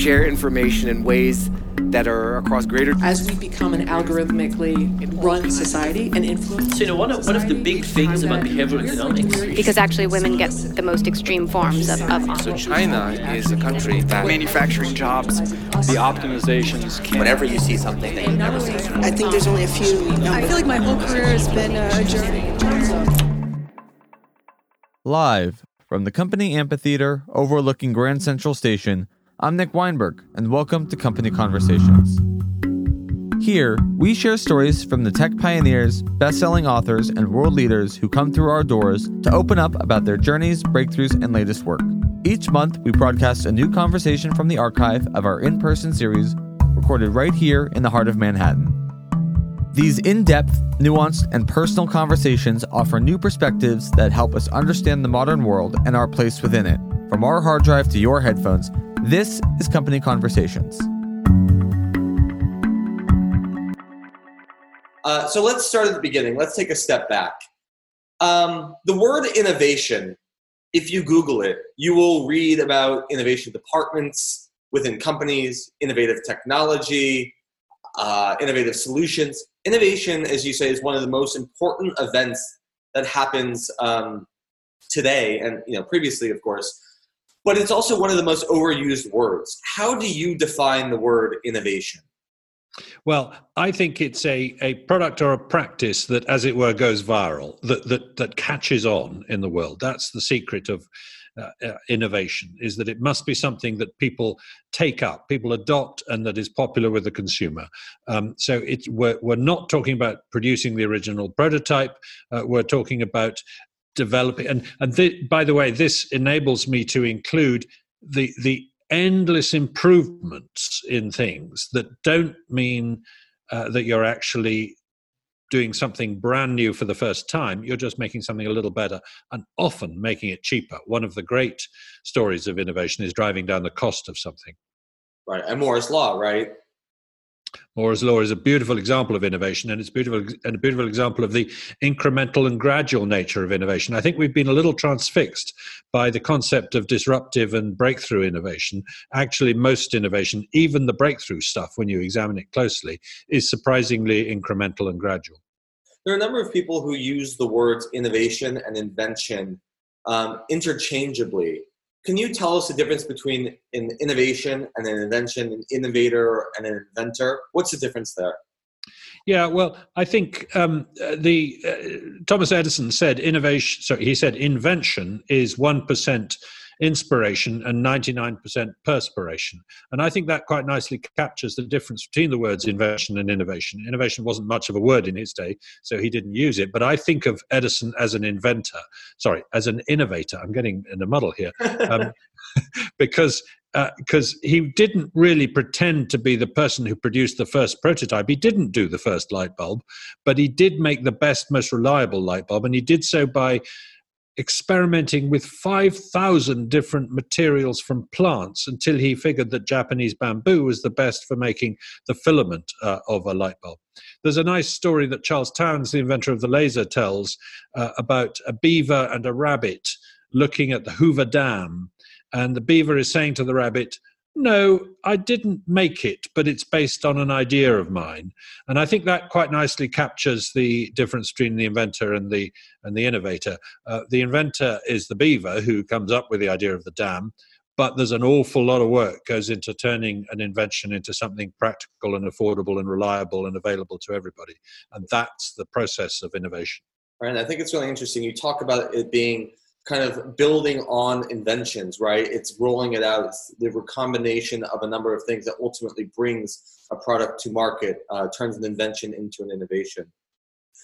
share information in ways that are across greater. As we become an algorithmically run society and influence. So, you know, one of, one of the big things about behavioral economics. Because actually, women get the most extreme forms of. of so, China is a country that manufacturing jobs, the optimizations can. Whenever you see something that you never see. I think there's only a few. I feel like my whole career has been a journey. Live from the company amphitheater overlooking Grand Central Station, I'm Nick Weinberg, and welcome to Company Conversations. Here, we share stories from the tech pioneers, best selling authors, and world leaders who come through our doors to open up about their journeys, breakthroughs, and latest work. Each month, we broadcast a new conversation from the archive of our in person series, recorded right here in the heart of Manhattan. These in depth, nuanced, and personal conversations offer new perspectives that help us understand the modern world and our place within it. From our hard drive to your headphones, this is Company Conversations. Uh, so let's start at the beginning. Let's take a step back. Um, the word innovation, if you Google it, you will read about innovation departments within companies, innovative technology, uh, innovative solutions. Innovation, as you say, is one of the most important events that happens um, today and you know previously, of course but it's also one of the most overused words. How do you define the word innovation? Well, I think it's a, a product or a practice that, as it were, goes viral, that, that, that catches on in the world. That's the secret of uh, uh, innovation, is that it must be something that people take up, people adopt, and that is popular with the consumer. Um, so we're, we're not talking about producing the original prototype, uh, we're talking about developing and and th- by the way this enables me to include the the endless improvements in things that don't mean uh, that you're actually doing something brand new for the first time. You're just making something a little better and often making it cheaper. One of the great stories of innovation is driving down the cost of something. Right and moore's law right Moore's law is a beautiful example of innovation, and it's beautiful and a beautiful example of the incremental and gradual nature of innovation. I think we've been a little transfixed by the concept of disruptive and breakthrough innovation. Actually, most innovation, even the breakthrough stuff, when you examine it closely, is surprisingly incremental and gradual. There are a number of people who use the words innovation and invention um, interchangeably can you tell us the difference between an innovation and an invention, an innovator and an inventor? What's the difference there? Yeah, well, I think um, the uh, Thomas Edison said innovation. So he said invention is one percent inspiration and 99% perspiration. And I think that quite nicely captures the difference between the words invention and innovation. Innovation wasn't much of a word in his day, so he didn't use it. But I think of Edison as an inventor, sorry, as an innovator. I'm getting in a muddle here. Um, because because uh, he didn't really pretend to be the person who produced the first prototype. He didn't do the first light bulb, but he did make the best, most reliable light bulb, and he did so by experimenting with 5,000 different materials from plants until he figured that Japanese bamboo was the best for making the filament uh, of a light bulb. There's a nice story that Charles Townes, the inventor of the laser, tells uh, about a beaver and a rabbit looking at the Hoover Dam. And the beaver is saying to the rabbit, no, I didn't make it, but it's based on an idea of mine. And I think that quite nicely captures the difference between the inventor and the and the innovator. Uh, the inventor is the beaver who comes up with the idea of the dam, but there's an awful lot of work goes into turning an invention into something practical and affordable and reliable and available to everybody. And that's the process of innovation. Right. And I think it's really interesting. You talk about it being kind of building on inventions, right? It's rolling it out. It's the recombination of a number of things that ultimately brings a product to market, uh, turns an invention into an innovation.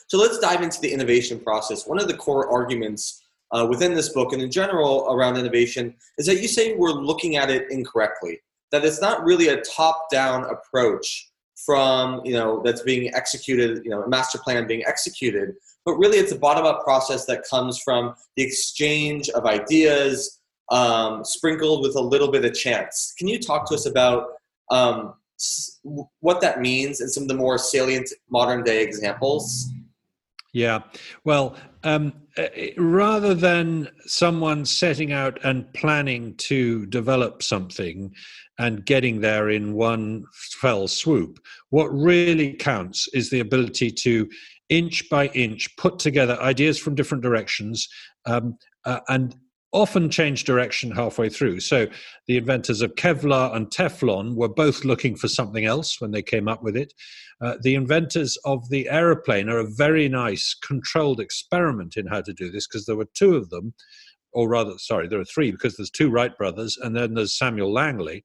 So let's dive into the innovation process. One of the core arguments uh, within this book and in general around innovation is that you say we're looking at it incorrectly, that it's not really a top-down approach from you know that's being executed, you know, a master plan being executed, but really it's a bottom-up process that comes from the exchange of ideas um, sprinkled with a little bit of chance can you talk to us about um, what that means and some of the more salient modern day examples Yeah. Well, um, uh, rather than someone setting out and planning to develop something and getting there in one fell swoop, what really counts is the ability to inch by inch put together ideas from different directions um, uh, and often change direction halfway through. So the inventors of Kevlar and Teflon were both looking for something else when they came up with it. Uh, the inventors of the aeroplane are a very nice controlled experiment in how to do this because there were two of them, or rather, sorry, there are three because there's two Wright brothers and then there's Samuel Langley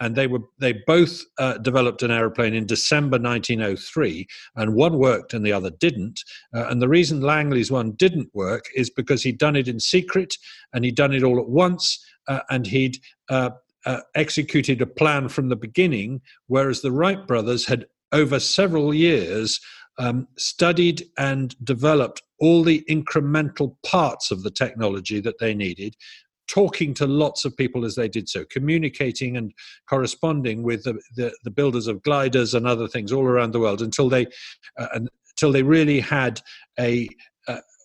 and they were they both uh, developed an aeroplane in December 1903, and one worked and the other didn't. Uh, and the reason Langley's one didn't work is because he'd done it in secret and he'd done it all at once, uh, and he'd uh, uh, executed a plan from the beginning, whereas the Wright brothers had over several years um, studied and developed all the incremental parts of the technology that they needed talking to lots of people as they did so, communicating and corresponding with the, the, the builders of gliders and other things all around the world until they uh, until they really had a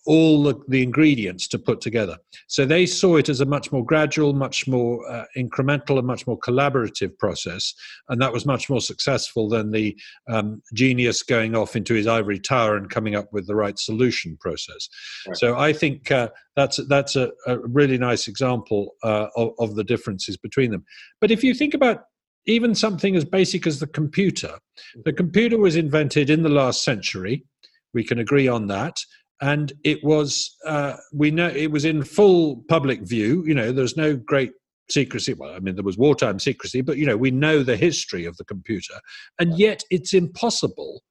all the, the, ingredients to put together. So they saw it as a much more gradual, much more uh, incremental, and much more collaborative process. And that was much more successful than the um, genius going off into his ivory tower and coming up with the right solution process. Right. So I think uh, that's, that's a, a, really nice example uh, of, of the differences between them. But if you think about even something as basic as the computer, the computer was invented in the last century. We can agree on that and it was uh, we know it was in full public view. You know, there's no great secrecy. Well, I mean, there was wartime secrecy, but you know, we know the history of the computer, and yet it's impossible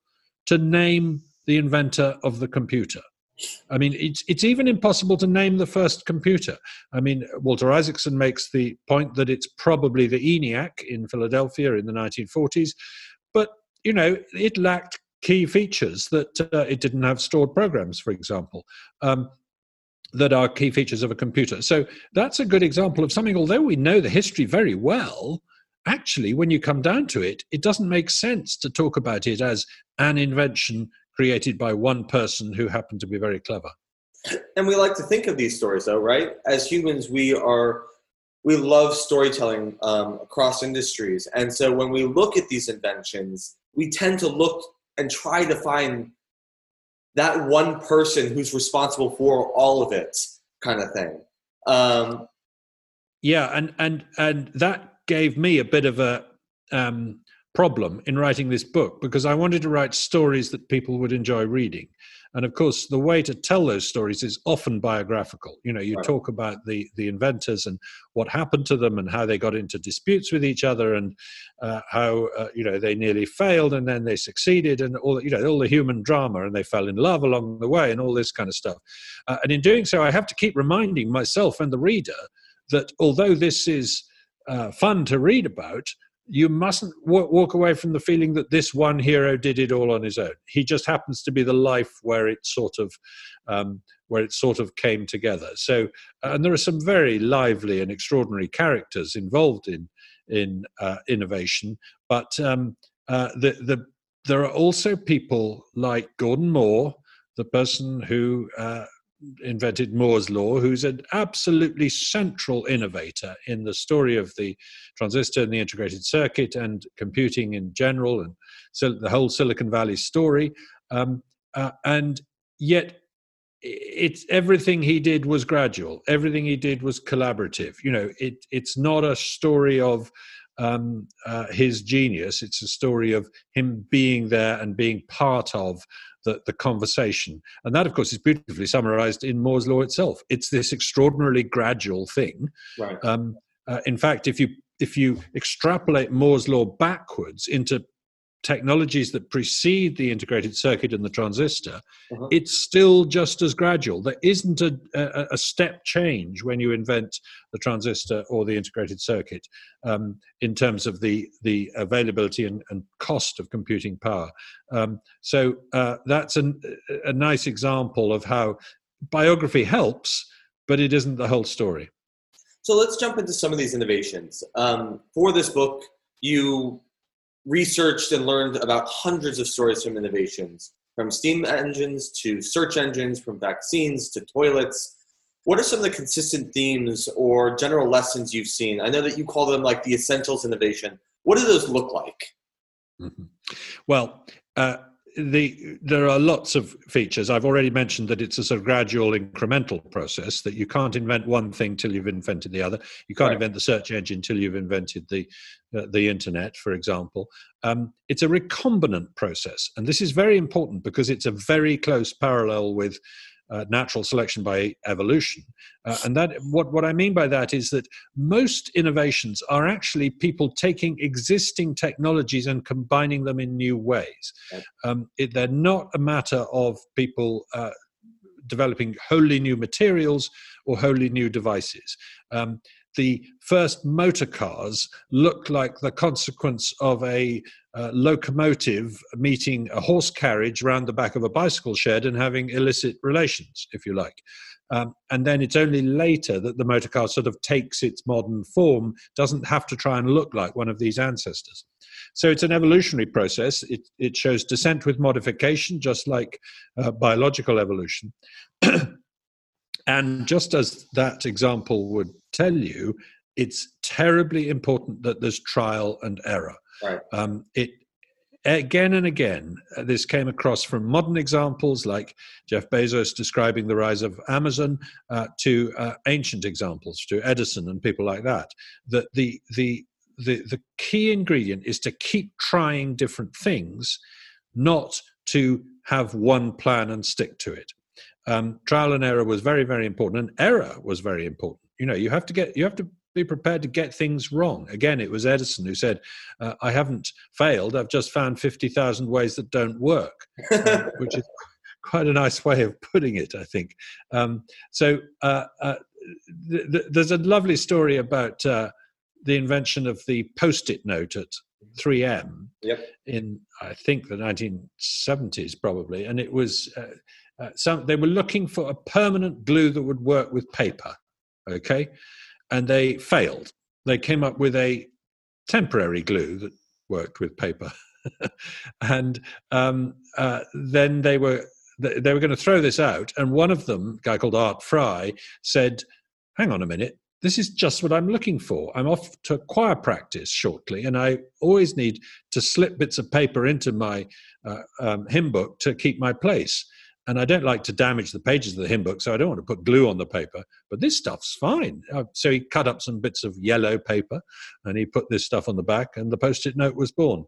to name the inventor of the computer. I mean, it's it's even impossible to name the first computer. I mean, Walter Isaacson makes the point that it's probably the ENIAC in Philadelphia in the 1940s, but you know, it lacked key features that uh, it didn't have stored programs, for example. Um, that are key features of a computer. So that's a good example of something, although we know the history very well, actually, when you come down to it, it doesn't make sense to talk about it as an invention created by one person who happened to be very clever. And we like to think of these stories, though, right? As humans, we are we love storytelling um, across industries, and so when we look at these inventions, we tend to look and try to find that one person who's responsible for all of it kind of thing. Um, yeah and and and that gave me a bit of a um, problem in writing this book because i wanted to write stories that people would enjoy reading. And of course the way to tell those stories is often biographical. You know you right. talk about the the inventors and what happened to them and how they got into disputes with each other and uh, how uh, you know they nearly failed and then they succeeded and all you know all the human drama and they fell in love along the way and all this kind of stuff. Uh, and in doing so i have to keep reminding myself and the reader that although this is uh, fun to read about you mustn't walk away from the feeling that this one hero did it all on his own. He just happens to be the life where it sort of um, where it sort of came together. So, and there are some very lively and extraordinary characters involved in in uh, innovation, but um, uh, the the there are also people like Gordon Moore, the person who uh, invented Moore's law, who's an absolutely central innovator in the story of the transistor and the integrated circuit and computing in general, and so the whole Silicon Valley story. Um, uh, and yet, it's everything he did was gradual. Everything he did was collaborative. You know, it, it's not a story of um, uh, his genius. It's a story of him being there and being part of the, the conversation. And that, of course, is beautifully summarized in Moore's Law itself. It's this extraordinarily gradual thing. Right. Um, uh, in fact, if you if you extrapolate Moore's law backwards into technologies that precede the integrated circuit and the transistor, uh-huh. it's still just as gradual. There isn't a, a, a, step change when you invent the transistor or the integrated circuit um, in terms of the, the availability and, and cost of computing power. Um, so uh, that's an, a nice example of how biography helps, but it isn't the whole story. So let's jump into some of these innovations. Um, for this book, you researched and learned about hundreds of stories from innovations. from steam engines to search engines, from vaccines to toilets. What are some of the consistent themes or general lessons you've seen? I know that you call them like the essentials innovation. What do those look like? Mm-hmm. Well, uh, the there are lots of features. I've already mentioned that it's a sort of gradual incremental process that you can't invent one thing till you've invented the other. You can't right. invent the search engine till you've invented the uh, the internet, for example. Um, it's a recombinant process, and this is very important because it's a very close parallel with uh, natural selection by evolution. Uh, and that what, what I mean by that is that most innovations are actually people taking existing technologies and combining them in new ways. Um, it, they're not a matter of people uh, developing wholly new materials or wholly new devices. Um, the first motor cars looked like the consequence of a uh, locomotive meeting a horse carriage round the back of a bicycle shed and having illicit relations, if you like. Um, and then it's only later that the motor car sort of takes its modern form, doesn't have to try and look like one of these ancestors. So it's an evolutionary process. It, it shows descent with modification, just like uh, biological evolution. And just as that example would tell you, it's terribly important that there's trial and error. Right. Um, it again and again, uh, this came across from modern examples like Jeff Bezos describing the rise of Amazon uh, to uh, ancient examples, to Edison and people like that. That the the the the key ingredient is to keep trying different things, not to have one plan and stick to it um, trial and error was very very important and error was very important. You know you have to get you have to be prepared to get things wrong. Again it was edison who said uh, i haven't failed i've just found 50000 ways that don't work um, which is quite a nice way of putting it i think. Um, so uh, uh, th- th- there's a lovely story about uh, the invention of the post-it note at 3m yep. in i think the 1970s probably and it was uh, some they were looking for a permanent glue that would work with paper okay? And they failed. They came up with a temporary glue that worked with paper. And um, uh, then they were they were going to throw this out and one of them a guy called art fry said hang on a minute. This is just what i'm looking for. I'm off to choir practice shortly and i always need to slip bits of paper into my uh, um, hymn book to keep my place and I don't like to damage the pages of the hymn book, so I don't want to put glue on the paper. But this stuff's fine. Uh, so he cut up some bits of yellow paper, and he put this stuff on the back, and the post-it note was born.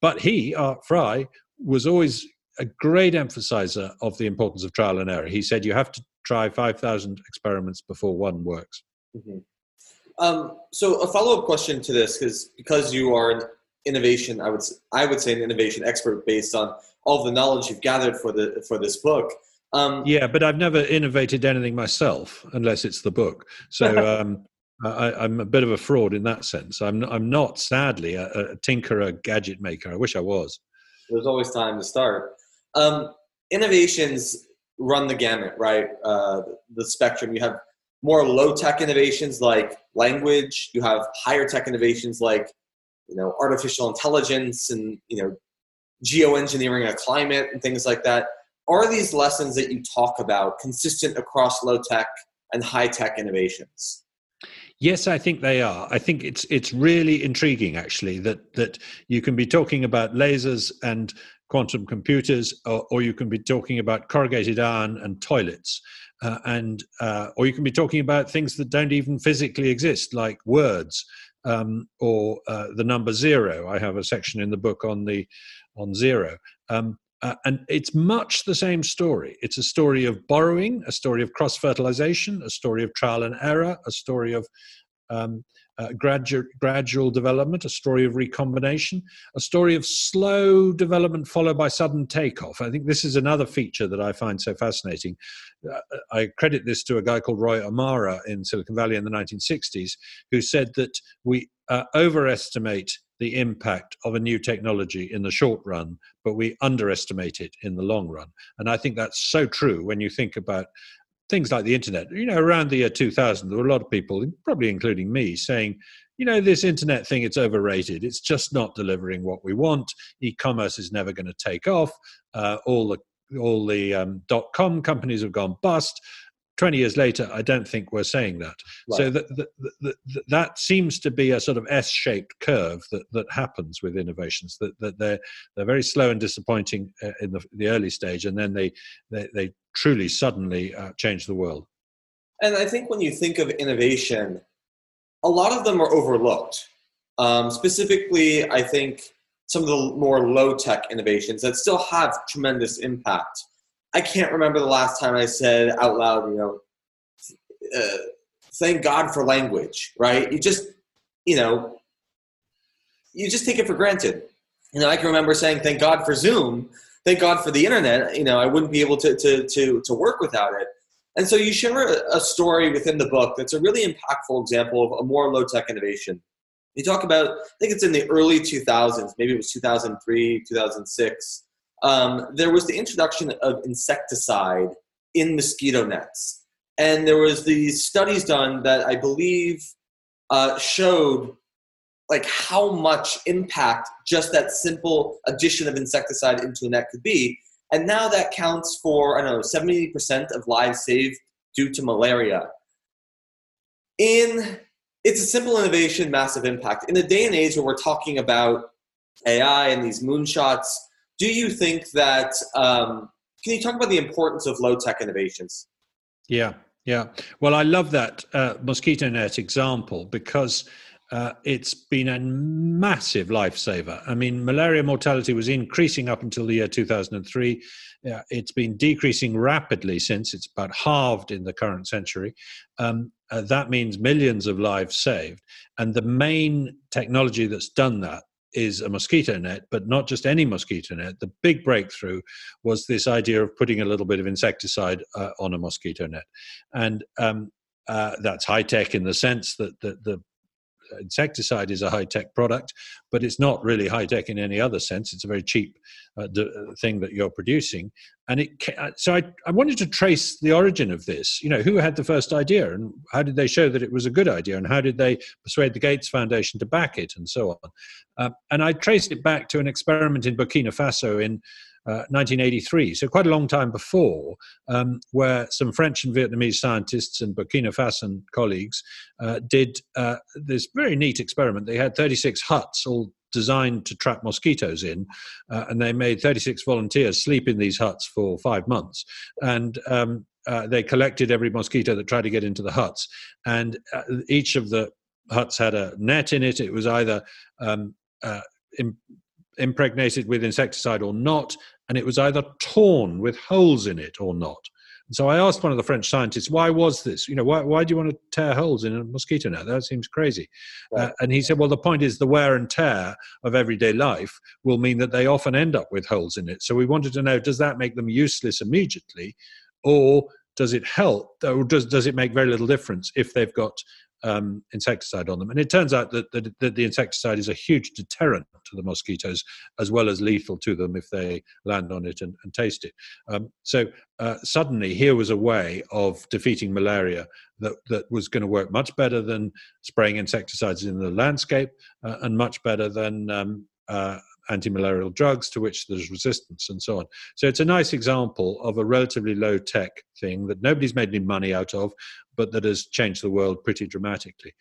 But he, Art Fry, was always a great emphasizer of the importance of trial and error. He said you have to try five thousand experiments before one works. Mm-hmm. Um, so a follow-up question to this, because because you are an innovation, I would I would say an innovation expert based on all the knowledge you've gathered for the for this book. Um, yeah, but I've never innovated anything myself unless it's the book. So um, I, am a bit of a fraud in that sense. I'm I'm not sadly a, a tinkerer, gadget maker. I wish I was. There's always time to start. Um, innovations run the gamut, right? Uh, the spectrum. You have more low tech innovations like language. You have higher tech innovations like you know artificial intelligence and you know geoengineering a climate and things like that. Are these lessons that you talk about consistent across low tech and high tech innovations? Yes, I think they are. I think it's it's really intriguing actually that that you can be talking about lasers and quantum computers, or, or you can be talking about corrugated iron and toilets, uh, and uh, or you can be talking about things that don't even physically exist, like words um, or uh, the number zero. I have a section in the book on the on zero. Um, uh, and it's much the same story. It's a story of borrowing, a story of cross fertilization, a story of trial and error, a story of um, gradual, gradual development, a story of recombination, a story of slow development followed by sudden takeoff. I think this is another feature that I find so fascinating. Uh, I credit this to a guy called Roy Amara in Silicon Valley in the 1960s, who said that we uh, overestimate the impact of a new technology in the short run, but we underestimate it in the long run. And I think that's so true when you think about things like the internet. You know, around the year 2000, there were a lot of people, probably including me, saying, you know, this internet thing, it's overrated. It's just not delivering what we want. E commerce is never going to take off. Uh, all the all the um, dot com companies have gone bust. 20 years later, I don't think we're saying that. Right. So that, that, that, that, seems to be a sort of S-shaped curve that, that happens with innovations, that, that they're, they're very slow and disappointing uh, in the, the early stage, and then they, they, they truly suddenly uh, change the world. And I think when you think of innovation, a lot of them are overlooked. Um, specifically, I think some of the more low-tech innovations that still have tremendous impact I can't remember the last time I said out loud, you know, uh, thank God for language, right? You just, you know, you just take it for granted. You know, I can remember saying thank God for Zoom, thank God for the internet. You know, I wouldn't be able to to to to work without it. And so you share a, story within the book that's a really impactful example of a more low tech innovation. You talk about, I think it's in the early 2000s, maybe it was 2003, 2006 um, there was the introduction of insecticide in mosquito nets. And there was these studies done that I believe uh, showed like how much impact just that simple addition of insecticide into a net could be. And now that counts for, I don't know, 70% of lives saved due to malaria. In it's a simple innovation, massive impact. In a day and age where we're talking about AI and these moonshots, do you think that um, can you talk about the importance of low tech innovations yeah yeah well i love that uh, mosquito net example because uh, it's been a massive lifesaver. I mean, malaria mortality was increasing up until the year 2003. Uh, it's been decreasing rapidly since. It's about halved in the current century. Um, uh, that means millions of lives saved. And the main technology that's done that is a mosquito net, but not just any mosquito net. The big breakthrough was this idea of putting a little bit of insecticide uh, on a mosquito net, and um, uh, that's high tech in the sense that the, the insecticide is a high tech product, but it's not really high tech in any other sense. It's a very cheap uh, thing that you're producing. And it uh, so I, I wanted to trace the origin of this. You know, who had the first idea and how did they show that it was a good idea and how did they persuade the Gates Foundation to back it and so on. Uh, and I traced it back to an experiment in Burkina Faso in 1983, uh, so quite a long time before, um, where some French and Vietnamese scientists and Burkina Faso colleagues uh, did uh, this very neat experiment. They had 36 huts all designed to trap mosquitoes in, uh, and they made 36 volunteers sleep in these huts for five months. And um, uh, they collected every mosquito that tried to get into the huts, and each of the huts had a net in it. It was either um, impregnated with insecticide or not, and it was either torn with holes in it or not. And so I asked one of the French scientists, why was this? You know, why, why do you want to tear holes in a mosquito net? That seems crazy. Right. Uh, and he said, well, the point is the wear and tear of everyday life will mean that they often end up with holes in it. So we wanted to know, does that make them useless immediately? Or does it help or does, does it make very little difference if they've got um, insecticide on them. And it turns out that, that, that, the insecticide is a huge deterrent to the mosquitoes, as well as lethal to them if they land on it and, and taste it. Um, so uh, suddenly, here was a way of defeating malaria that, that was going to work much better than spraying insecticides in the landscape uh, and much better than um, uh, anti-malarial drugs to which there's resistance and so on. So it's a nice example of a relatively low tech thing that nobody's made any money out of, but that has changed the world pretty dramatically.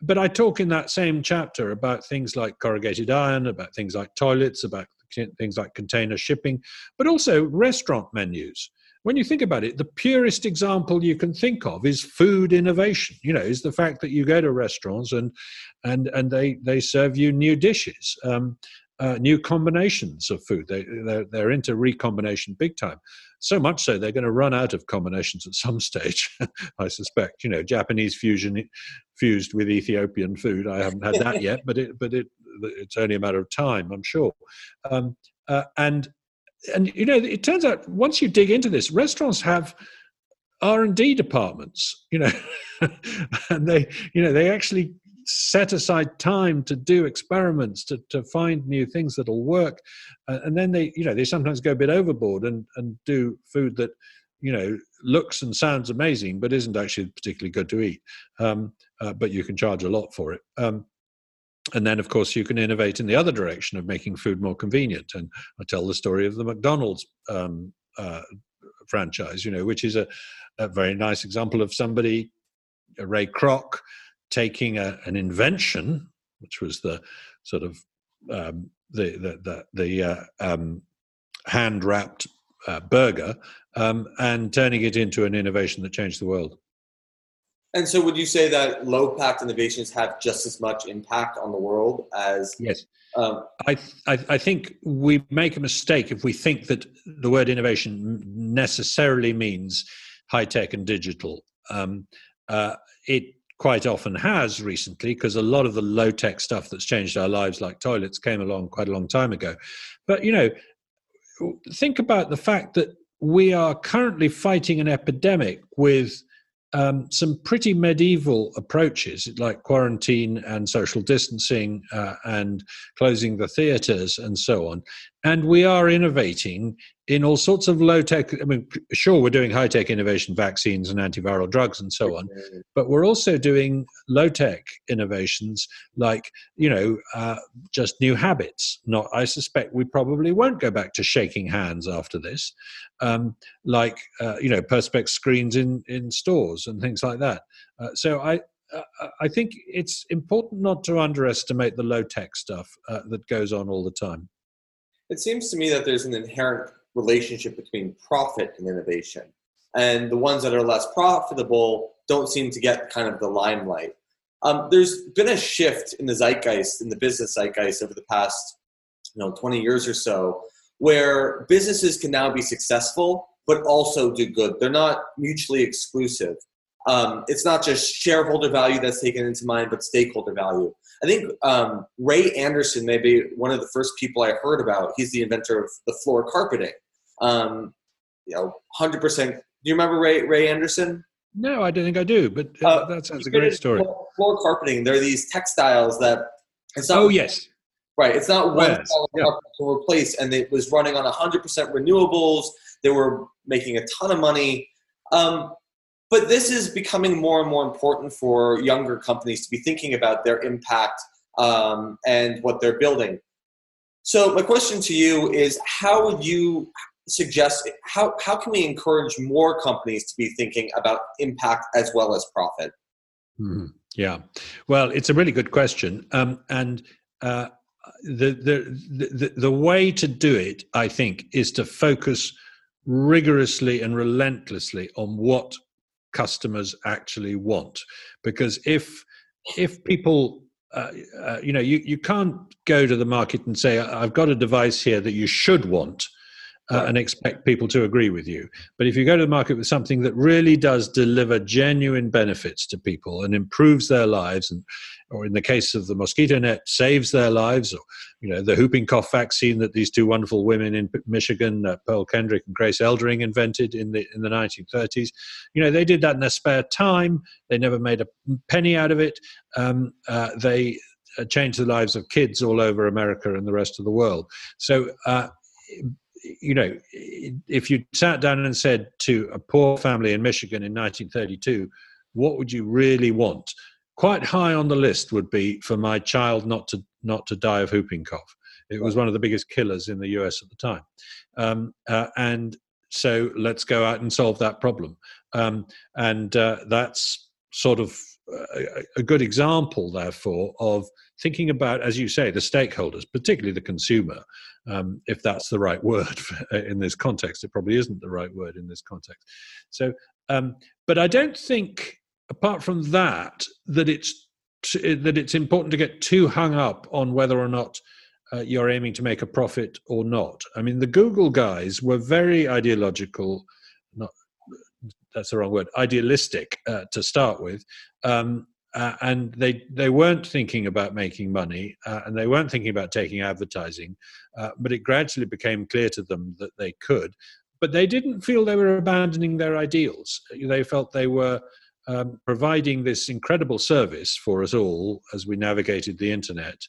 But I talk in that same chapter about things like corrugated iron, about things like toilets, about things like container shipping, but also restaurant menus when you think about it, the purest example you can think of is food innovation. You know, is the fact that you go to restaurants and and and they they serve you new dishes. Um, uh, new combinations of food. They, they're, they're, into recombination big time. So much so they're going to run out of combinations at some stage, I suspect. You know, Japanese fusion fused with Ethiopian food. I haven't had that yet, but it but it it's only a matter of time, I'm sure. Um, uh, and and you know, it turns out once you dig into this, restaurants have R and D departments. You know, and they you know they actually set aside time to do experiments to, to find new things that'll work. Uh, and then they you know they sometimes go a bit overboard and and do food that you know looks and sounds amazing but isn't actually particularly good to eat. Um, uh, but you can charge a lot for it. Um, and then of course you can innovate in the other direction of making food more convenient. And i tell the story of the mcdonald's um, uh, franchise, you know, which is a, a very nice example of somebody, uh, Ray Kroc, taking a, an invention, which was the sort of um, the the the, the uh, um, hand wrapped uh, burger, um, and turning it into an innovation that changed the world. And so, would you say that low pact innovations have just as much impact on the world as? Yes. Um, I, I, I think we make a mistake if we think that the word innovation necessarily means high tech and digital. Um, uh, it quite often has recently because a lot of the low tech stuff that's changed our lives, like toilets, came along quite a long time ago. But you know, think about the fact that we are currently fighting an epidemic with um, some pretty medieval approaches like quarantine and social distancing uh, and closing the theaters and so on. And we are innovating in all sorts of low tech. I mean, sure, we're doing high tech innovation, vaccines and antiviral drugs and so on, but we're also doing low tech innovations like, you know, uh, just new habits. Not, I suspect we probably won't go back to shaking hands after this, um, like, uh, you know, perspex screens in, in stores and things like that. Uh, so I, uh, I think it's important not to underestimate the low tech stuff uh, that goes on all the time. It seems to me that there's an inherent relationship between profit and innovation. And the ones that are less profitable don't seem to get kind of the limelight. Um, there's been a shift in the zeitgeist, in the business zeitgeist over the past you know, 20 years or so, where businesses can now be successful, but also do good. They're not mutually exclusive. Um, it's not just shareholder value that's taken into mind, but stakeholder value. I think um, Ray Anderson may be one of the first people I heard about. He's the inventor of the floor carpeting. Um, you know, hundred percent. Do you remember Ray Ray Anderson? No, I don't think I do. But uh, uh that sounds a great story. Floor carpeting. There are these textiles that. It's not, oh yes. Right. It's not one yes. yeah. to replace, and it was running on hundred percent renewables. They were making a ton of money. Um, but this is becoming more and more important for younger companies to be thinking about their impact um, and what they're building. So my question to you is, how would you suggest how, how can we encourage more companies to be thinking about impact as well as profit? Mm-hmm. Yeah, well, it's a really good question, um, and uh, the, the the the way to do it, I think, is to focus rigorously and relentlessly on what customers actually want. Because if if people uh, uh, you know you, you can't go to the market and say i've got a device here that you should want uh, and expect people to agree with you. But if you go to the market with something that really does deliver genuine benefits to people and improves their lives, and or in the case of the mosquito net, saves their lives, or you know the whooping cough vaccine that these two wonderful women in Michigan, uh, Pearl Kendrick and Grace Eldering, invented in the in the 1930s, you know they did that in their spare time. They never made a penny out of it. Um, uh, they uh, changed the lives of kids all over America and the rest of the world. So uh, you know, if you sat down and said to a poor family in Michigan in 1932, what would you really want? Quite high on the list would be for my child not to not to die of whooping cough. It was one of the biggest killers in the U.S. at the time, um, uh, and so let's go out and solve that problem. Um, and uh, that's sort of a, a good example, therefore, of thinking about, as you say, the stakeholders, particularly the consumer, um, if that's the right word in this context. It probably isn't the right word in this context. So, um, but I don't think, apart from that, that it's that it's important to get too hung up on whether or not uh, you're aiming to make a profit or not. I mean, the Google guys were very ideological. Not that's the wrong word. Idealistic uh, to start with. Um, uh, and they they weren't thinking about making money, uh, and they weren't thinking about taking advertising. Uh, but it gradually became clear to them that they could. But they didn't feel they were abandoning their ideals. They felt they were um, providing this incredible service for us all as we navigated the internet,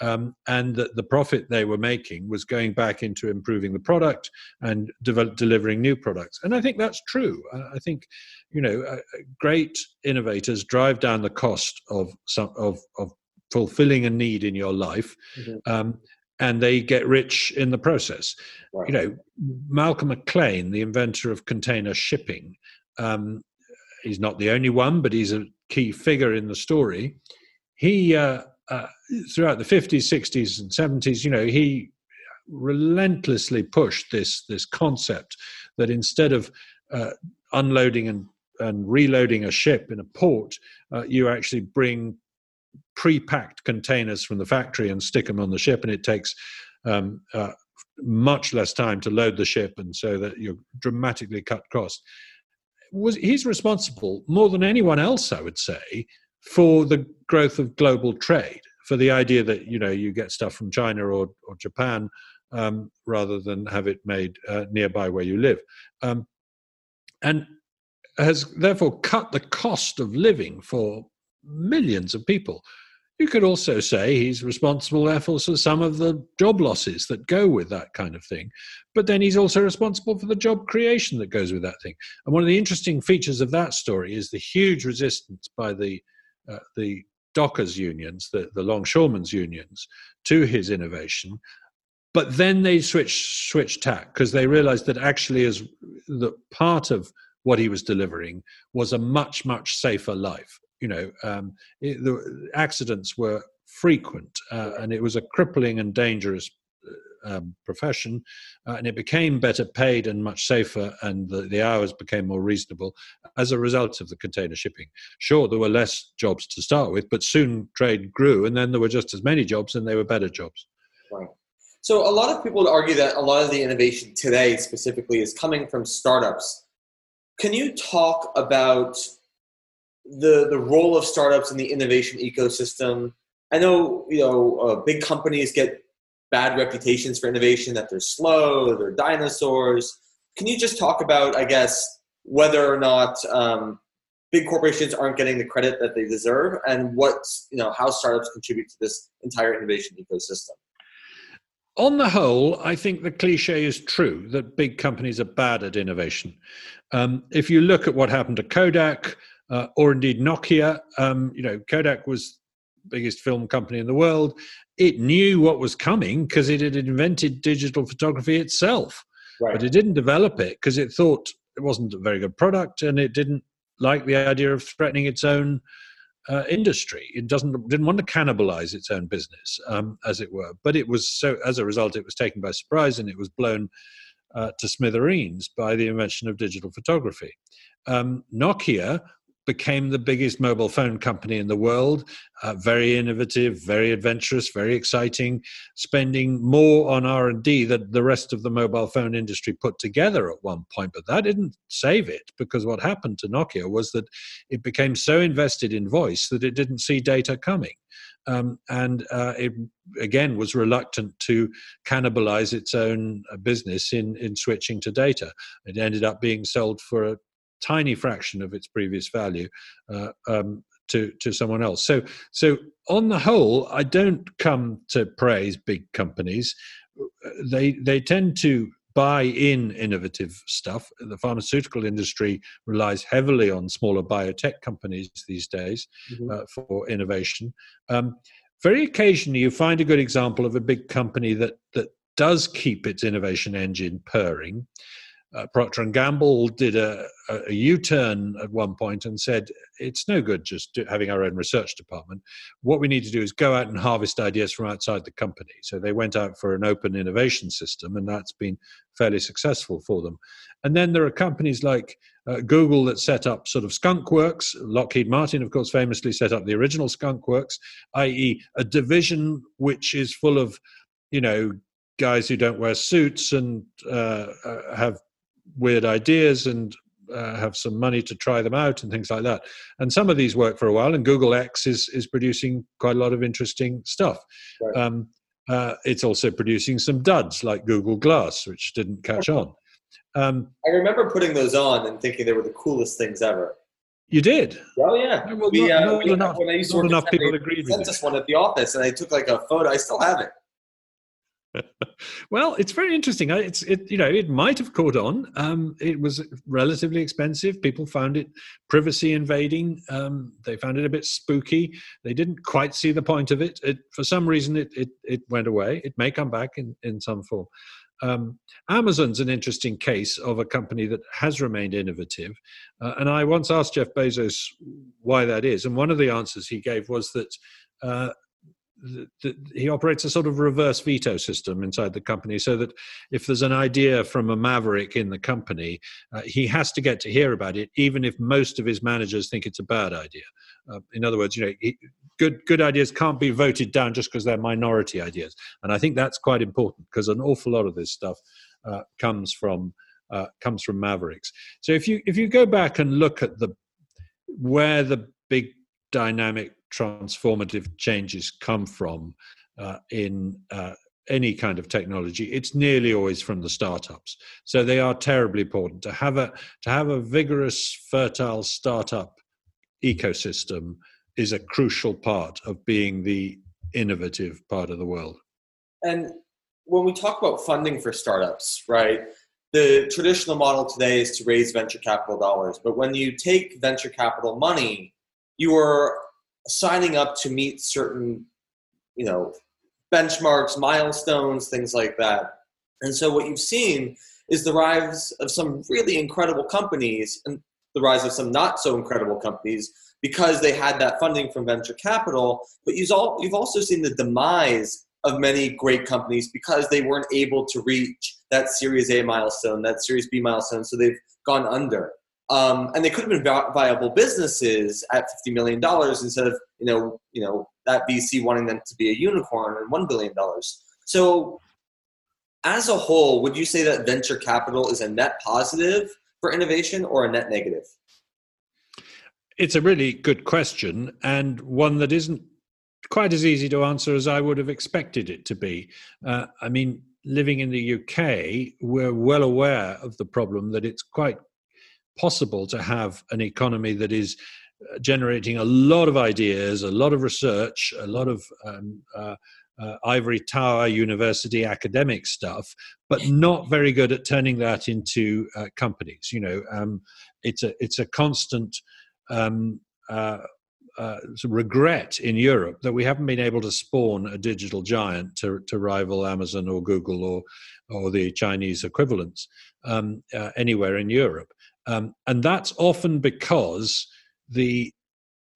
um, and that the profit they were making was going back into improving the product and de- delivering new products. And I think that's true. I think, you know, uh, great innovators drive down the cost of some of, of fulfilling a need in your life. Mm-hmm. Um, and they get rich in the process. Right. You know, Malcolm McLean, the inventor of container shipping, um, he's not the only one, but he's a key figure in the story. He, uh, uh, throughout the 50s, 60s, and 70s, you know, he relentlessly pushed this this concept that instead of uh, unloading and and reloading a ship in a port, uh, you actually bring pre-packed containers from the factory and stick them on the ship, and it takes um, uh, much less time to load the ship, and so that you dramatically cut costs. Was he's responsible more than anyone else, I would say, for the growth of global trade, for the idea that you know you get stuff from China or or Japan um, rather than have it made uh, nearby where you live, um, and has therefore cut the cost of living for millions of people. You could also say he's responsible, therefore, for some of the job losses that go with that kind of thing. But then he's also responsible for the job creation that goes with that thing. And one of the interesting features of that story is the huge resistance by the uh, the dockers unions, the, the longshoremen's unions, to his innovation. But then they switch switch tack because they realized that actually, as the part of what he was delivering was a much much safer life you know um, it, the accidents were frequent uh, and it was a crippling and dangerous um, profession uh, and it became better paid and much safer and the, the hours became more reasonable as a result of the container shipping. Sure there were less jobs to start with but soon trade grew and then there were just as many jobs and they were better jobs. Right. So a lot of people would argue that a lot of the innovation today specifically is coming from startups. Can you talk about the the role of startups in the innovation ecosystem? I know you know uh, big companies get bad reputations for innovation that they're slow, they're dinosaurs. Can you just talk about, I guess, whether or not um, big corporations aren't getting the credit that they deserve, and what you know how startups contribute to this entire innovation ecosystem? on the whole, I think the cliche is true that big companies are bad at innovation. Um, if you look at what happened to Kodak uh, or indeed Nokia, um, you know, Kodak was biggest film company in the world. It knew what was coming because it had invented digital photography itself, right. but it didn't develop it because it thought it wasn't a very good product and it didn't like the idea of threatening its own uh, industry. It doesn't didn't want to cannibalize its own business, um, as it were. But it was so as a result, it was taken by surprise and it was blown uh, to smithereens by the invention of digital photography. Um, Nokia became the biggest mobile phone company in the world. Uh, very innovative very adventurous very exciting spending more on r&d than the rest of the mobile phone industry put together at one point. But that didn't save it because what happened to nokia was that it became so invested in voice that it didn't see data coming. Um, and uh, it again was reluctant to cannibalize its own uh, business in in switching to data. It ended up being sold for a tiny fraction of its previous value uh, um, to to someone else. So so on the whole, I don't come to praise big companies. They they tend to buy in innovative stuff. The pharmaceutical industry relies heavily on smaller biotech companies these days mm-hmm. uh, for innovation. Um, very occasionally, you find a good example of a big company that that does keep its innovation engine purring uh, Procter and Gamble did a, U-turn at one point and said it's no good just having our own research department. What we need to do is go out and harvest ideas from outside the company. So they went out for an open innovation system, and that's been fairly successful for them. And then there are companies like uh, Google that set up sort of Skunk Works. Lockheed Martin, of course, famously set up the original Skunk Works, i.e., a division which is full of, you know, guys who don't wear suits and uh, uh have weird ideas and uh, have some money to try them out and things like that. And some of these work for a while, and Google X is is producing quite a lot of interesting stuff. Right. Um, uh, it's also producing some duds like Google Glass, which didn't catch on. Um, I remember putting those on and thinking they were the coolest things ever. You did? Oh yeah. Well, we, not, uh, not we, enough, when I used to work enough people agreed sent us one at the office, and I took like a photo. I still have it. well, it's very interesting. It's it you know it might have caught on. Um, it was relatively expensive. People found it privacy invading. Um, they found it a bit spooky. They didn't quite see the point of it. it for some reason, it, it it went away. It may come back in in some form. Um, Amazon's an interesting case of a company that has remained innovative. Uh, and I once asked Jeff Bezos why that is. And one of the answers he gave was that uh, the, he operates a sort of reverse veto system inside the company so that if there's an idea from a maverick in the company uh, he has to get to hear about it even if most of his managers think it's a bad idea. Uh, in other words you know he, good good ideas can't be voted down just because they're minority ideas. And i think that's quite important because an awful lot of this stuff uh, comes from uh, comes from mavericks. So if you if you go back and look at the where the big dynamic transformative changes come from uh, in uh, any kind of technology it's nearly always from the startups. So they are terribly important. To have a to have a vigorous fertile startup ecosystem is a crucial part of being the innovative part of the world. And when we talk about funding for startups right the traditional model today is to raise venture capital dollars. But when you take venture capital money you are signing up to meet certain, you know, benchmarks, milestones, things like that. And so what you've seen is the rise of some really incredible companies and the rise of some not so incredible companies because they had that funding from venture capital. But you've also seen the demise of many great companies because they weren't able to reach that Series A milestone, that Series B milestone, so they've gone under. Um, and they could have been viable businesses at fifty million dollars instead of you know you know that VC wanting them to be a unicorn and one billion dollars. So, as a whole, would you say that venture capital is a net positive for innovation or a net negative? It's a really good question and one that isn't quite as easy to answer as I would have expected it to be. Uh, I mean, living in the UK, we're well aware of the problem that it's quite possible to have an economy that is uh, generating a lot of ideas, a lot of research, a lot of um, uh, uh, ivory tower university academic stuff, but not very good at turning that into uh, companies. You know, um, it's a it's a constant um, uh, uh, regret in Europe that we haven't been able to spawn a digital giant to, to rival Amazon or Google or or the Chinese equivalents um, anywhere in Europe. Um, and that's often because the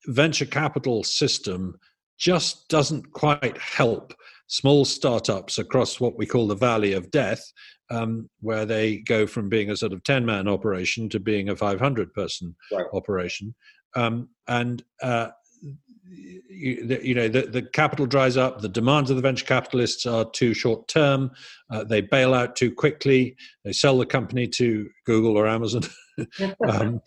venture capital system just doesn't quite help small startups across what we call the valley of death, um, where they go from being a sort of 10 man operation to being a 500 person right. operation. Um, and uh, you, you, know the, the capital dries up. The demands of the venture capitalists are too short term. Uh, they bail out too quickly. They sell the company to google or amazon. Um,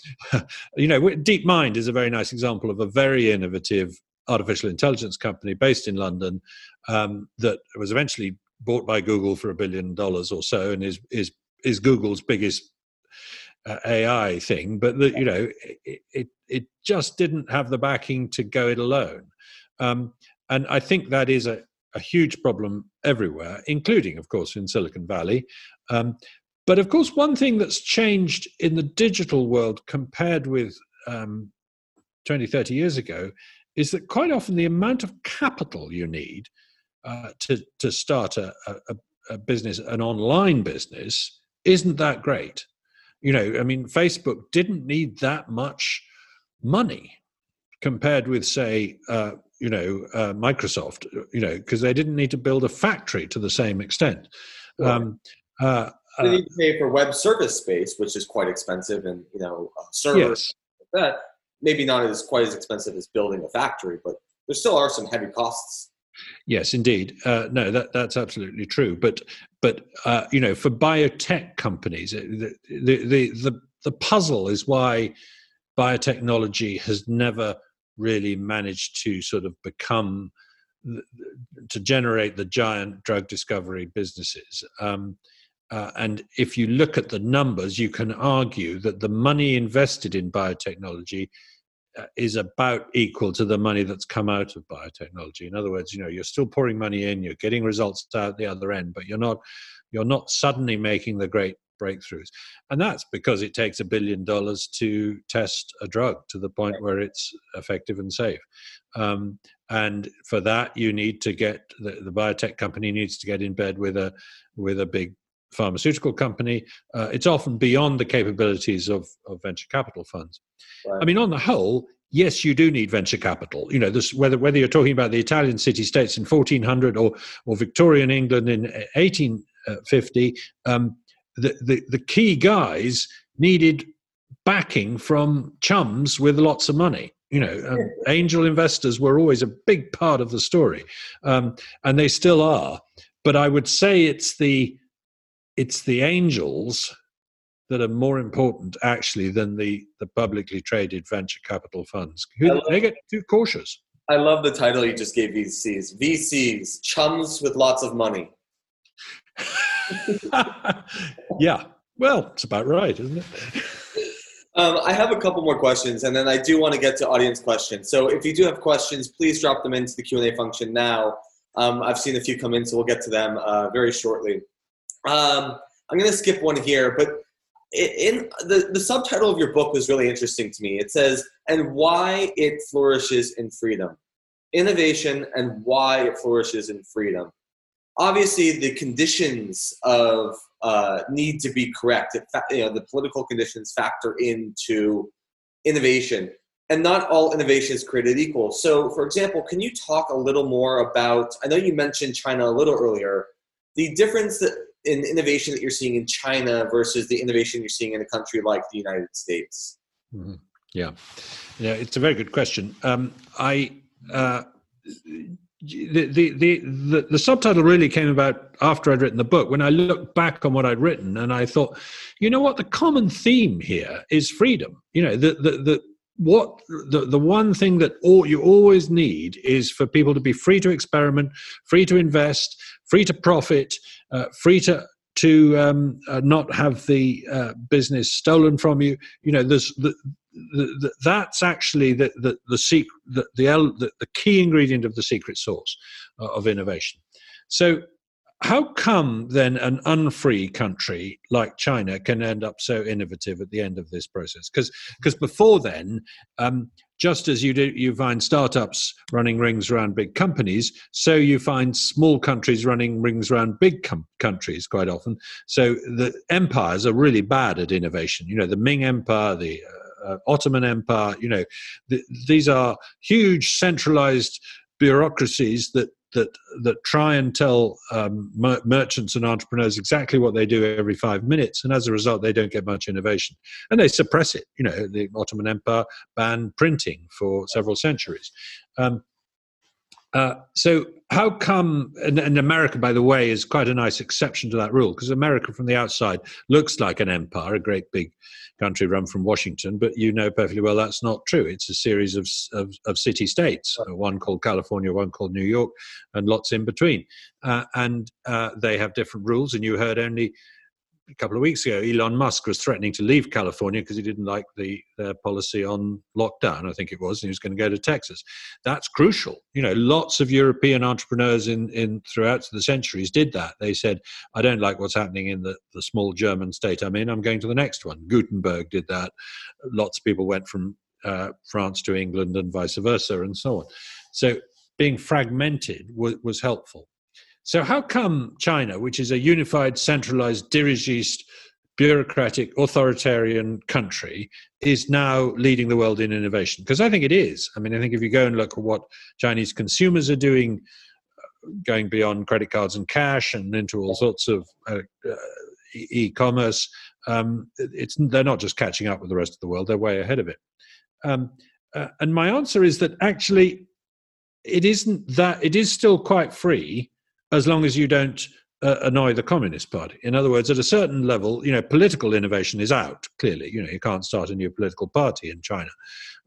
you know, DeepMind is a very nice example of a very innovative artificial intelligence company based in London um, that was eventually bought by Google for a billion dollars or so, and is is is Google's biggest uh, AI thing. But that you know, it, it, it just didn't have the backing to go it alone, um, and I think that is a a huge problem everywhere, including, of course, in Silicon Valley. Um, but of course, one thing that's changed in the digital world compared with um, 20, 30 years ago is that quite often the amount of capital you need uh, to, to start a, a, a business, an online business, isn't that great. You know, I mean, Facebook didn't need that much money compared with, say, uh, you know, uh, Microsoft, you know, because they didn't need to build a factory to the same extent. Um, uh, they need to pay for web service space, which is quite expensive, and you know, uh, servers yes. like that maybe not as quite as expensive as building a factory, but there still are some heavy costs. Yes, indeed. Uh, no, that that's absolutely true. But but uh, you know, for biotech companies, the, the the the the puzzle is why biotechnology has never really managed to sort of become to generate the giant drug discovery businesses. Um, uh, and if you look at the numbers, you can argue that the money invested in biotechnology uh, is about equal to the money that's come out of biotechnology. In other words, you know, you're still pouring money in, you're getting results out the other end, but you're not you're not suddenly making the great breakthroughs. And that's because it takes a billion dollars to test a drug to the point where it's effective and safe. Um, and for that, you need to get the, the, biotech company needs to get in bed with a with a big pharmaceutical company. Uh, it's often beyond the capabilities of, of venture capital funds. Right. I mean, on the whole, yes, you do need venture capital. You know, this, whether whether you're talking about the Italian city states in 1400 or or Victorian England in 1850, um, the, the the key guys needed backing from chums with lots of money. You know, um, angel investors were always a big part of the story, um, and they still are. But I would say it's the it's the angels that are more important actually than the, the publicly traded venture capital funds. Love, they get too cautious. I love the title you just gave VCs. VCs, chums with lots of money. yeah. Well, it's about right, isn't it? Um, I have a couple more questions, and then I do want to get to audience questions. So if you do have questions, please drop them into the Q&A function now. Um, I've seen a few come in, so we'll get to them uh, very shortly. Um, I'm going to skip one here, but in the, the subtitle of your book was really interesting to me. It says, and why it flourishes in freedom. Innovation and why it flourishes in freedom. Obviously, the conditions of uh, need to be correct. You know, the political conditions factor into innovation, and not all innovation is created equal. So, for example, can you talk a little more about? I know you mentioned China a little earlier. The difference that in innovation that you're seeing in China versus the innovation you're seeing in a country like the United States? Mm-hmm. Yeah, yeah, it's a very good question. Um, I uh, the, the, the the the subtitle really came about after I'd written the book. When I looked back on what I'd written, and I thought, you know what, the common theme here is freedom. You know, the the the what the, the one thing that all, you always need is for people to be free to experiment, free to invest, free to profit, uh, free to to um, uh, not have the uh, business stolen from you. You know, there's the, the, the, that's actually the the the, secret, the, the, the key ingredient of the secret sauce uh, of innovation. So how come then an unfree country like China can end up so innovative at the end of this process? Because because before then, um, just as you do, you find startups running rings around big companies, so you find small countries running rings around big com- countries quite often. So the empires are really bad at innovation. You know, the Ming Empire, the uh, Ottoman Empire. You know, the, these are huge centralized bureaucracies that that that try and tell um, mer- merchants and entrepreneurs exactly what they do every five minutes, and as a result, they don't get much innovation, and they suppress it. You know, the Ottoman Empire banned printing for several centuries. Um, uh, so how come and, and, america by the way is quite a nice exception to that rule because america from the outside looks like an empire a great big country run from washington but you know perfectly well that's not true. It's a series of, of, of city states one called california one called new york and lots in between. Uh, and uh, they have different rules and you heard only a couple of weeks ago, Elon Musk was threatening to leave California because he didn't like the policy on lockdown. I think it was, and he was going to go to Texas. That's crucial. You know, lots of European entrepreneurs in in throughout the centuries did that. They said, "I don't like what's happening in the the small German state I'm in. I'm going to the next one." Gutenberg did that. Lots of people went from uh, France to England and vice versa, and so on. So being fragmented was, was helpful. So, how come China, which is a unified, centralized, dirigist, bureaucratic, authoritarian country, is now leading the world in innovation? Because I think it is. I mean, I think if you go and look at what Chinese consumers are doing, uh, going beyond credit cards and cash and into all sorts of uh, uh, e-commerce, um, it's they're not just catching up with the rest of the world; they're way ahead of it. Um, uh, and my answer is that actually, it isn't that it is still quite free as long as you don't uh, annoy the Communist Party. In other words, at a certain level, you know, political innovation is out. Clearly, you know, you can't start a new political party in China.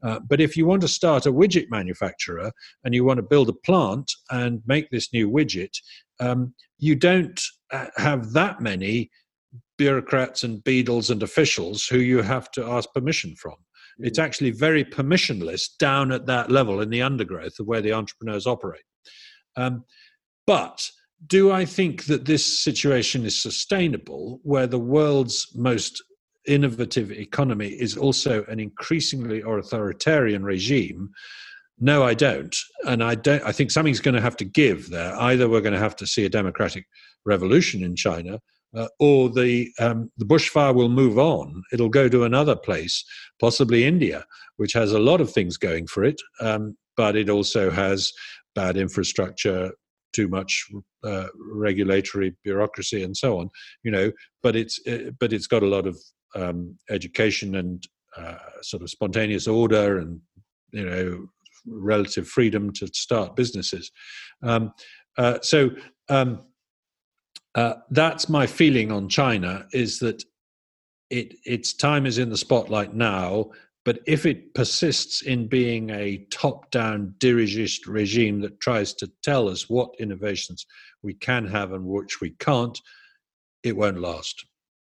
Uh, but if you want to start a widget manufacturer and you want to build a plant and make this new widget, um, you don't uh, have that many bureaucrats and beadles and officials who you have to ask permission from. It's actually very permissionless down at that level in the undergrowth of where the entrepreneurs operate. Um, but do I think that this situation is sustainable where the world's most innovative economy is also an increasingly authoritarian regime? No, I don't. And I don't I think something's going to have to give there. Either we're going to have to see a democratic revolution in China uh, or the um, the bushfire will move on. It'll go to another place, possibly India, which has a lot of things going for it, um, but it also has bad infrastructure, too much uh, regulatory bureaucracy, and so on. You know, but it's uh, but it's got a lot of um, education and uh, sort of spontaneous order and you know relative freedom to start businesses. Um, uh, so um, uh, that's my feeling on China is that it its time is in the spotlight now, but if it persists in being a top-down dirigist regime that tries to tell us what innovations we can have and which we can't, it won't last.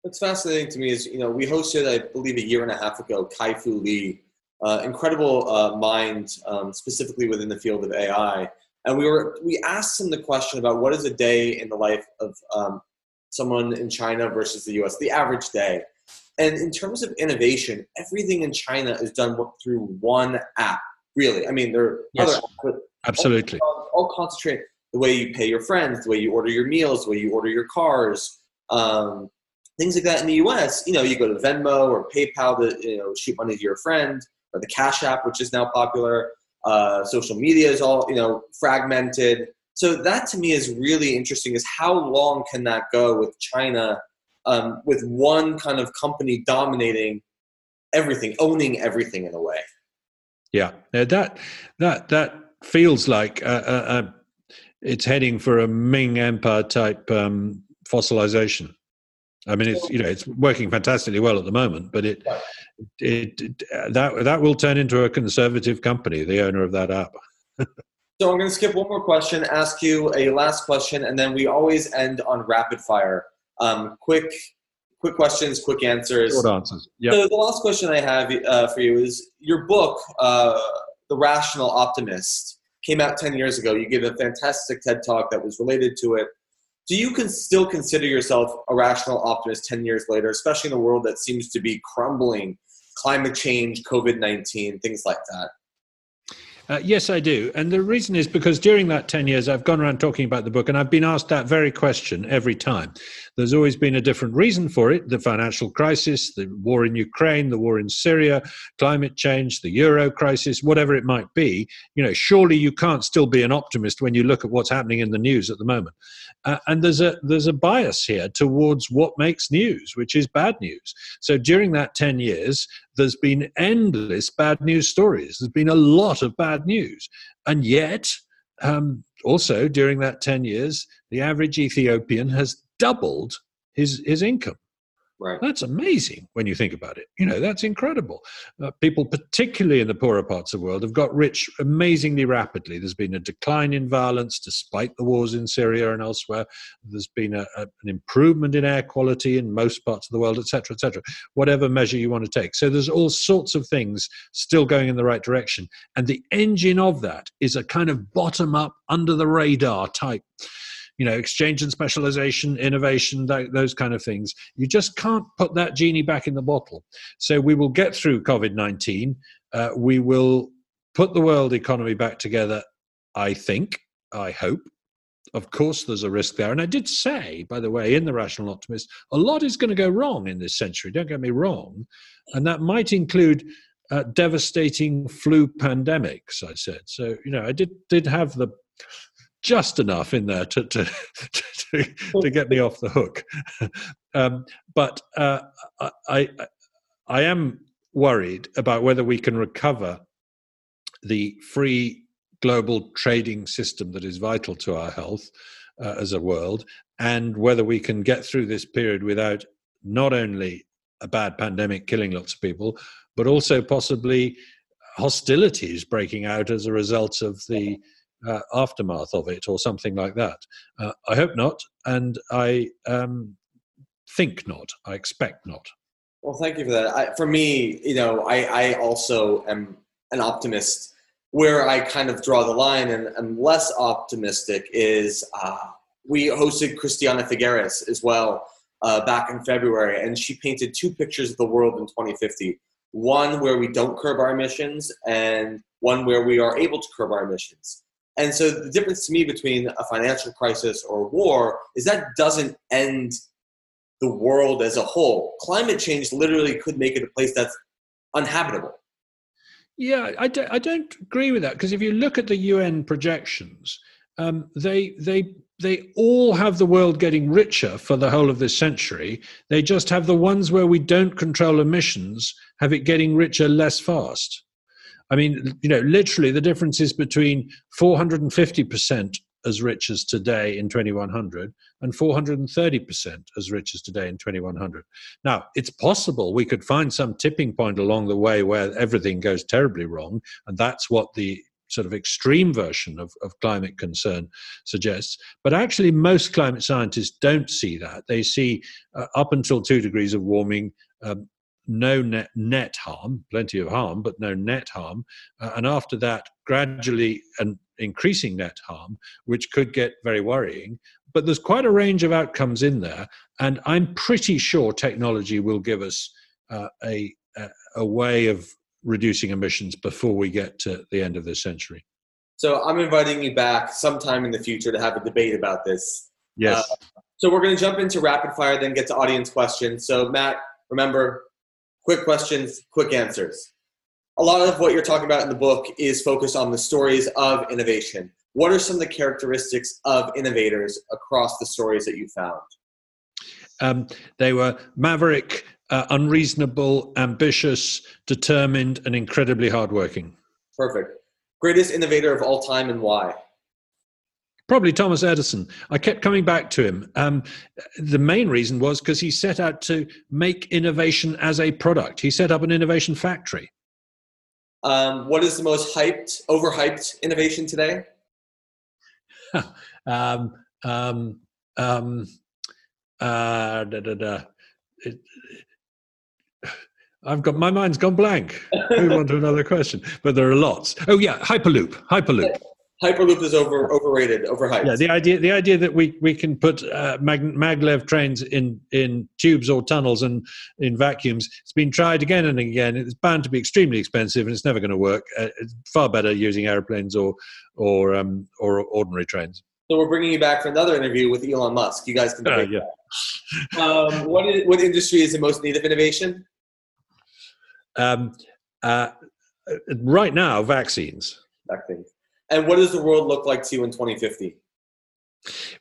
What's fascinating to me is, you know, we hosted, I believe, a year and a half ago, Kai Fu Lee, uh, incredible uh, mind, um, specifically within the field of AI and we were we asked him the question about what is a day in the life of um, someone in China versus the U.S. The average day, and in terms of innovation, everything in China is done through one app. Really, I mean, there are yes, other apps, absolutely all, all, concentrate the way you pay your friends, the way you order your meals, the way you order your cars. Um, things like that in the U.S., you know, you go to Venmo or PayPal to you know shoot money to your friend, or the Cash App, which is now popular. Uh, social media is all you know fragmented. So that to me is really interesting. Is how long can that go with China, um, with one kind of company dominating everything, owning everything in a way? Yeah, that that that feels like uh, uh, uh, it's heading for a Ming Empire type um, fossilization. I mean, it's you know it's working fantastically well at the moment, but it it, it that that will turn into a conservative company. The owner of that app. so I'm going to skip one more question, ask you a last question, and then we always end on rapid fire. Um, quick, quick questions, quick answers. Short answers. Yeah. So the last question I have uh, for you is your book, uh, "The Rational Optimist," came out ten years ago. You gave a fantastic TED talk that was related to it do you can still consider yourself a rational optimist 10 years later especially in a world that seems to be crumbling climate change covid-19 things like that uh, yes, I do. And the reason is because during that 10 years, I've gone around talking about the book and I've been asked that very question every time. There's always been a different reason for it the financial crisis, the war in Ukraine, the war in Syria, climate change, the euro crisis, whatever it might be. You know, surely you can't still be an optimist when you look at what's happening in the news at the moment. Uh, and there's a there's a bias here towards what makes news, which is bad news. So during that 10 years, there's been endless bad news stories. There's been a lot of bad news. And yet, um, also during that 10 years, the average Ethiopian has doubled his, his income. Right. That's amazing when you think about it. You know, that's incredible. Uh, people, particularly in the poorer parts of the world, have got rich amazingly rapidly. There's been a decline in violence despite the wars in Syria and elsewhere. There's been a, a, an improvement in air quality in most parts of the world, etc., etc. Whatever measure you want to take. So there's all sorts of things still going in the right direction. And the engine of that is a kind of bottom up, under the radar type you know exchange and specialization innovation that, those kind of things. You just can't put that genie back in the bottle. So we will get through covid-19 uh, we will put the world economy back together i think i hope. Of course there's a risk there. And i did say by the way in the rational optimist a lot is going to go wrong in this century don't get me wrong. And that might include uh, devastating flu pandemics i said. So you know i did did have the just enough in there to to, to, to get me off the hook. Um, but uh, I, I am worried about whether we can recover the free global trading system that is vital to our health uh, as a world, and whether we can get through this period without not only a bad pandemic killing lots of people, but also possibly hostilities breaking out as a result of the uh, aftermath of it or something like that. Uh, I hope not, and I um, think not. I expect not. Well, thank you for that. I, for me, you know, I, I also am an optimist. Where I kind of draw the line and am less optimistic is uh, we hosted Christiana Figueres as well uh, back in February, and she painted two pictures of the world in 2050. One where we don't curb our emissions, and one where we are able to curb our emissions. And so the difference to me between a financial crisis or war is that doesn't end the world as a whole. Climate change literally could make it a place that's uninhabitable. Yeah, I don't, don't agree with that because if you look at the UN projections, um, they they they all have the world getting richer for the whole of this century. They just have the ones where we don't control emissions have it getting richer less fast. I mean, you know, literally the difference is between 450% as rich as today in 2100 and 430% as rich as today in 2100. Now, it's possible we could find some tipping point along the way where everything goes terribly wrong, and that's what the sort of extreme version of, of climate concern suggests. But actually, most climate scientists don't see that. They see uh, up until two degrees of warming, um, no net, net harm, plenty of harm, but no net harm. Uh, and after that, gradually an increasing net harm, which could get very worrying. But there's quite a range of outcomes in there. And I'm pretty sure technology will give us uh, a, a, a way of reducing emissions before we get to the end of this century. So I'm inviting you back sometime in the future to have a debate about this. Yes. Uh, so we're going to jump into rapid fire, then get to audience questions. So Matt, remember quick questions, quick answers. A lot of what you're talking about in the book is focused on the stories of innovation. What are some of the characteristics of innovators across the stories that you found? Um, they were maverick, uh, unreasonable, ambitious, determined, and incredibly hardworking. Perfect. Greatest innovator of all time and why? Probably Thomas Edison. I kept coming back to him. Um, the main reason was because he set out to make innovation as a product. He set up an innovation factory. Um, what is the most hyped, overhyped innovation today? um, um, um, uh, da, da, da. It, I've got my mind's gone blank. Move on to another question, but there are lots. Oh yeah, Hyperloop. Hyperloop. Hyperloop is over overrated, overhyped. Yeah, the idea the idea that we we can put uh, mag, maglev trains in in tubes or tunnels and in vacuums. It's been tried again and again. It's bound to be extremely expensive, and it's never going to work. Uh, it's far better using airplanes or or um, or ordinary trains. So we're bringing you back for another interview with Elon Musk. You guys can. Uh, yeah. Um, what is, what industry is in most need of innovation? Um, uh, right now, vaccines. Vaccines. And what does the world look like to you in 2050?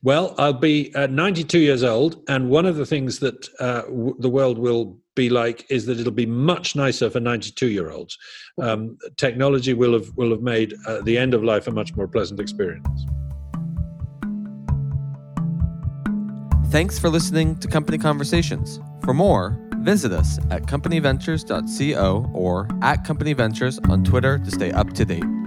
Well, I'll be uh, 92 years old, and one of the things that uh, w- the world will be like is that it'll be much nicer for 92 year olds. Um, technology will have will have made uh, the end of life a much more pleasant experience. Thanks for listening to Company Conversations. For more, visit us at companyventures.co or at companyventures on Twitter to stay up to date.